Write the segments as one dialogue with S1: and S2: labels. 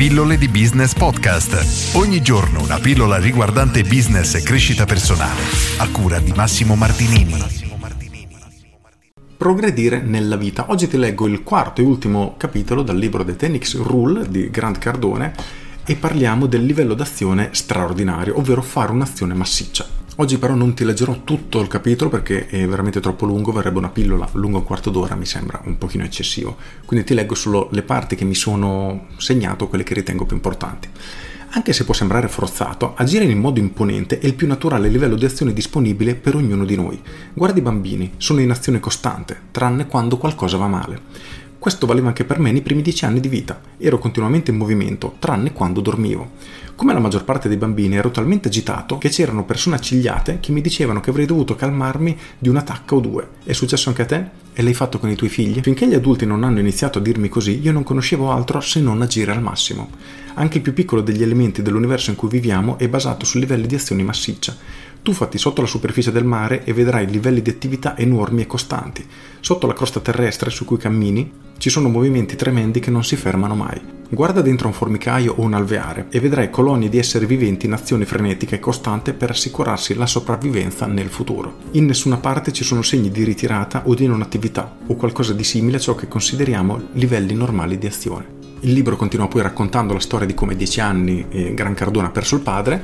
S1: Pillole di Business Podcast. Ogni giorno una pillola riguardante business e crescita personale. A cura di Massimo Martinini.
S2: Progredire nella vita. Oggi ti leggo il quarto e ultimo capitolo dal libro The Tenix Rule di Grant Cardone e parliamo del livello d'azione straordinario, ovvero fare un'azione massiccia. Oggi però non ti leggerò tutto il capitolo perché è veramente troppo lungo, verrebbe una pillola lunga un quarto d'ora, mi sembra un pochino eccessivo. Quindi ti leggo solo le parti che mi sono segnato, quelle che ritengo più importanti. Anche se può sembrare forzato, agire in modo imponente è il più naturale livello di azione disponibile per ognuno di noi. Guarda i bambini, sono in azione costante, tranne quando qualcosa va male. Questo valeva anche per me nei primi dieci anni di vita. Ero continuamente in movimento, tranne quando dormivo. Come la maggior parte dei bambini ero talmente agitato che c'erano persone accigliate che mi dicevano che avrei dovuto calmarmi di una tacca o due. È successo anche a te? E l'hai fatto con i tuoi figli? Finché gli adulti non hanno iniziato a dirmi così, io non conoscevo altro se non agire al massimo. Anche il più piccolo degli elementi dell'universo in cui viviamo è basato su livelli di azione massiccia. Tuffati sotto la superficie del mare e vedrai livelli di attività enormi e costanti. Sotto la crosta terrestre su cui cammini ci sono movimenti tremendi che non si fermano mai. Guarda dentro un formicaio o un alveare e vedrai colonie di esseri viventi in azione frenetica e costante per assicurarsi la sopravvivenza nel futuro. In nessuna parte ci sono segni di ritirata o di non attività o qualcosa di simile a ciò che consideriamo livelli normali di azione. Il libro continua poi raccontando la storia di come dieci anni eh, Gran Cardone ha perso il padre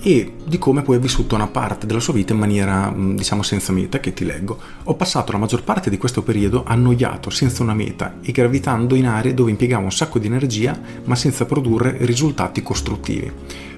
S2: e di come poi ha vissuto una parte della sua vita in maniera, diciamo, senza meta, che ti leggo. Ho passato la maggior parte di questo periodo annoiato, senza una meta e gravitando in aree dove impiegavo un sacco di energia ma senza produrre risultati costruttivi.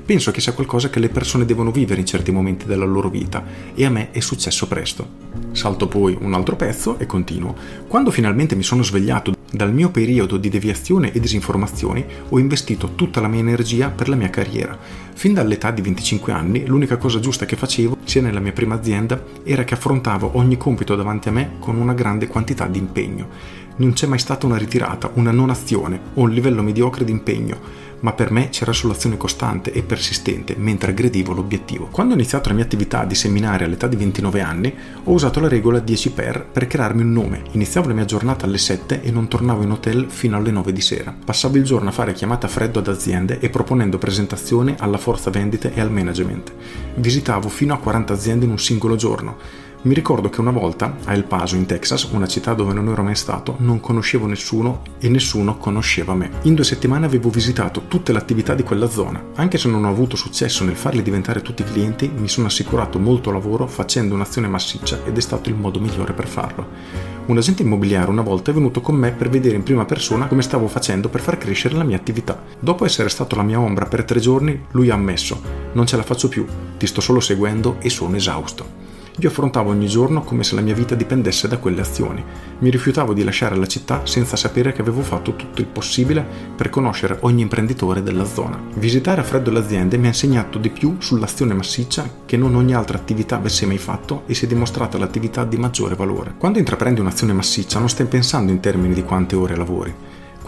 S2: Penso che sia qualcosa che le persone devono vivere in certi momenti della loro vita e a me è successo presto. Salto poi un altro pezzo e continuo. Quando finalmente mi sono svegliato dal mio periodo di deviazione e disinformazioni ho investito tutta la mia energia per la mia carriera. Fin dall'età di 25 anni l'unica cosa giusta che facevo, sia nella mia prima azienda, era che affrontavo ogni compito davanti a me con una grande quantità di impegno. Non c'è mai stata una ritirata, una non azione o un livello mediocre di impegno ma per me c'era solo azione costante e persistente mentre aggredivo l'obiettivo. Quando ho iniziato la mia attività di seminare all'età di 29 anni, ho usato la regola 10 per per crearmi un nome. Iniziavo la mia giornata alle 7 e non tornavo in hotel fino alle 9 di sera. Passavo il giorno a fare chiamate a freddo ad aziende e proponendo presentazioni alla forza vendite e al management. Visitavo fino a 40 aziende in un singolo giorno mi ricordo che una volta a El Paso in Texas, una città dove non ero mai stato, non conoscevo nessuno e nessuno conosceva me. In due settimane avevo visitato tutte le attività di quella zona. Anche se non ho avuto successo nel farli diventare tutti clienti, mi sono assicurato molto lavoro facendo un'azione massiccia ed è stato il modo migliore per farlo. Un agente immobiliare una volta è venuto con me per vedere in prima persona come stavo facendo per far crescere la mia attività. Dopo essere stato la mia ombra per tre giorni, lui ha ammesso: Non ce la faccio più, ti sto solo seguendo e sono esausto. Io affrontavo ogni giorno come se la mia vita dipendesse da quelle azioni. Mi rifiutavo di lasciare la città senza sapere che avevo fatto tutto il possibile per conoscere ogni imprenditore della zona. Visitare a freddo le aziende mi ha insegnato di più sull'azione massiccia che non ogni altra attività avesse mai fatto e si è dimostrata l'attività di maggiore valore. Quando intraprendi un'azione massiccia non stai pensando in termini di quante ore lavori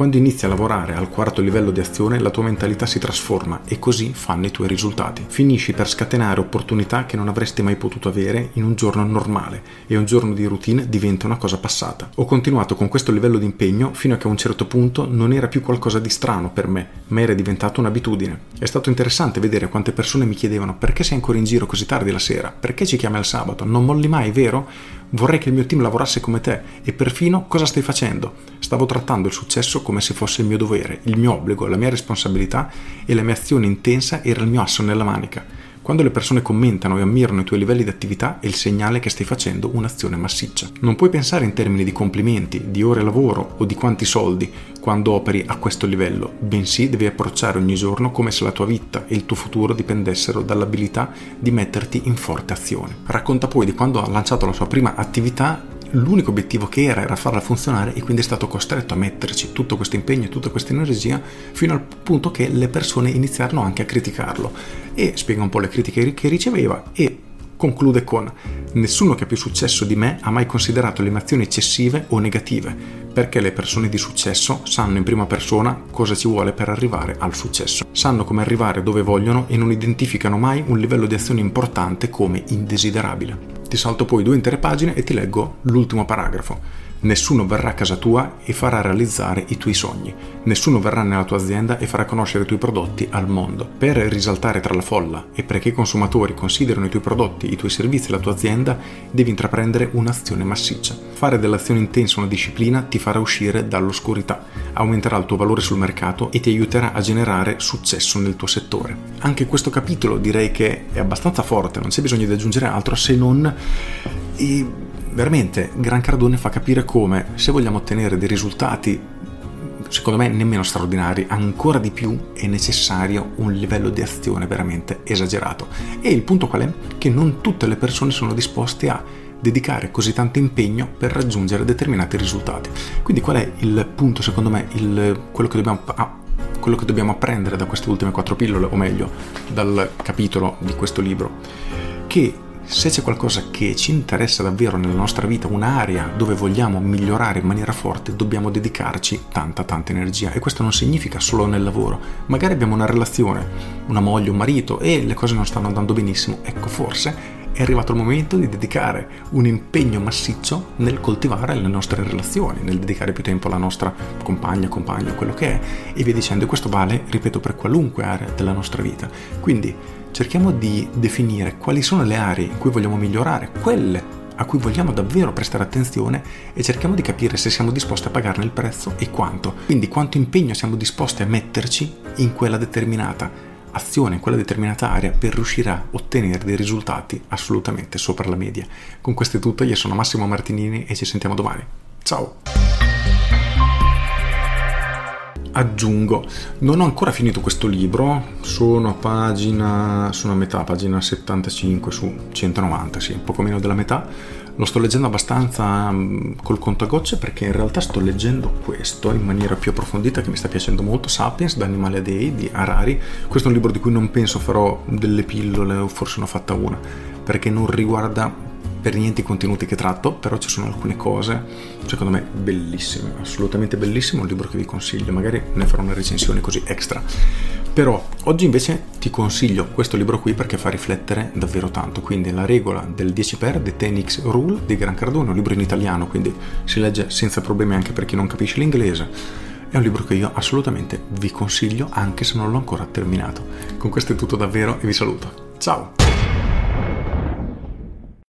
S2: quando inizi a lavorare al quarto livello di azione la tua mentalità si trasforma e così fanno i tuoi risultati. Finisci per scatenare opportunità che non avresti mai potuto avere in un giorno normale e un giorno di routine diventa una cosa passata. Ho continuato con questo livello di impegno fino a che a un certo punto non era più qualcosa di strano per me, ma era diventato un'abitudine. È stato interessante vedere quante persone mi chiedevano perché sei ancora in giro così tardi la sera, perché ci chiami al sabato, non molli mai, vero? Vorrei che il mio team lavorasse come te e perfino cosa stai facendo? Stavo trattando il successo come se fosse il mio dovere, il mio obbligo, la mia responsabilità e la mia azione intensa era il mio asso nella manica. Quando le persone commentano e ammirano i tuoi livelli di attività è il segnale che stai facendo un'azione massiccia. Non puoi pensare in termini di complimenti, di ore lavoro o di quanti soldi quando operi a questo livello, bensì devi approcciare ogni giorno come se la tua vita e il tuo futuro dipendessero dall'abilità di metterti in forte azione. Racconta poi di quando ha lanciato la sua prima attività l'unico obiettivo che era era farla funzionare e quindi è stato costretto a metterci tutto questo impegno e tutta questa energia fino al punto che le persone iniziarono anche a criticarlo. E spiega un po' le critiche che riceveva e conclude con nessuno che ha più successo di me ha mai considerato le emozioni eccessive o negative perché le persone di successo sanno in prima persona cosa ci vuole per arrivare al successo. Sanno come arrivare dove vogliono e non identificano mai un livello di azione importante come indesiderabile ti salto poi due intere pagine e ti leggo l'ultimo paragrafo. Nessuno verrà a casa tua e farà realizzare i tuoi sogni. Nessuno verrà nella tua azienda e farà conoscere i tuoi prodotti al mondo. Per risaltare tra la folla e perché i consumatori considerano i tuoi prodotti, i tuoi servizi e la tua azienda, devi intraprendere un'azione massiccia. Fare dell'azione intensa una disciplina ti farà uscire dall'oscurità, aumenterà il tuo valore sul mercato e ti aiuterà a generare successo nel tuo settore. Anche questo capitolo direi che è abbastanza forte, non c'è bisogno di aggiungere altro se non... E veramente Gran Cardone fa capire come se vogliamo ottenere dei risultati secondo me nemmeno straordinari, ancora di più è necessario un livello di azione veramente esagerato. E il punto qual è? Che non tutte le persone sono disposte a dedicare così tanto impegno per raggiungere determinati risultati. Quindi qual è il punto, secondo me, il, quello, che dobbiamo, ah, quello che dobbiamo apprendere da queste ultime quattro pillole, o meglio, dal capitolo di questo libro? Che se c'è qualcosa che ci interessa davvero nella nostra vita, un'area dove vogliamo migliorare in maniera forte, dobbiamo dedicarci tanta tanta energia e questo non significa solo nel lavoro. Magari abbiamo una relazione, una moglie, un marito e le cose non stanno andando benissimo, ecco forse è arrivato il momento di dedicare un impegno massiccio nel coltivare le nostre relazioni, nel dedicare più tempo alla nostra compagna, compagno, quello che è, e via dicendo. E questo vale, ripeto, per qualunque area della nostra vita. Quindi cerchiamo di definire quali sono le aree in cui vogliamo migliorare, quelle a cui vogliamo davvero prestare attenzione e cerchiamo di capire se siamo disposti a pagarne il prezzo e quanto. Quindi quanto impegno siamo disposti a metterci in quella determinata azione in quella determinata area per riuscire a ottenere dei risultati assolutamente sopra la media. Con questo è tutto, io sono Massimo Martinini e ci sentiamo domani. Ciao! Aggiungo, non ho ancora finito questo libro, sono a pagina, sono a metà, pagina 75 su 190, sì, poco meno della metà. Lo sto leggendo abbastanza um, col conto a gocce perché in realtà sto leggendo questo in maniera più approfondita che mi sta piacendo molto, Sapiens da Animale a Dei di Harari. Questo è un libro di cui non penso farò delle pillole o forse ne ho fatta una perché non riguarda per niente i contenuti che tratto, però ci sono alcune cose, secondo me, bellissime, assolutamente bellissimo, un libro che vi consiglio, magari ne farò una recensione così extra. Però oggi invece ti consiglio questo libro qui perché fa riflettere davvero tanto, quindi La regola del 10 per The 10x Rule di Gran Cardone, un libro in italiano, quindi si legge senza problemi anche per chi non capisce l'inglese. È un libro che io assolutamente vi consiglio anche se non l'ho ancora terminato. Con questo è tutto davvero e vi saluto. Ciao!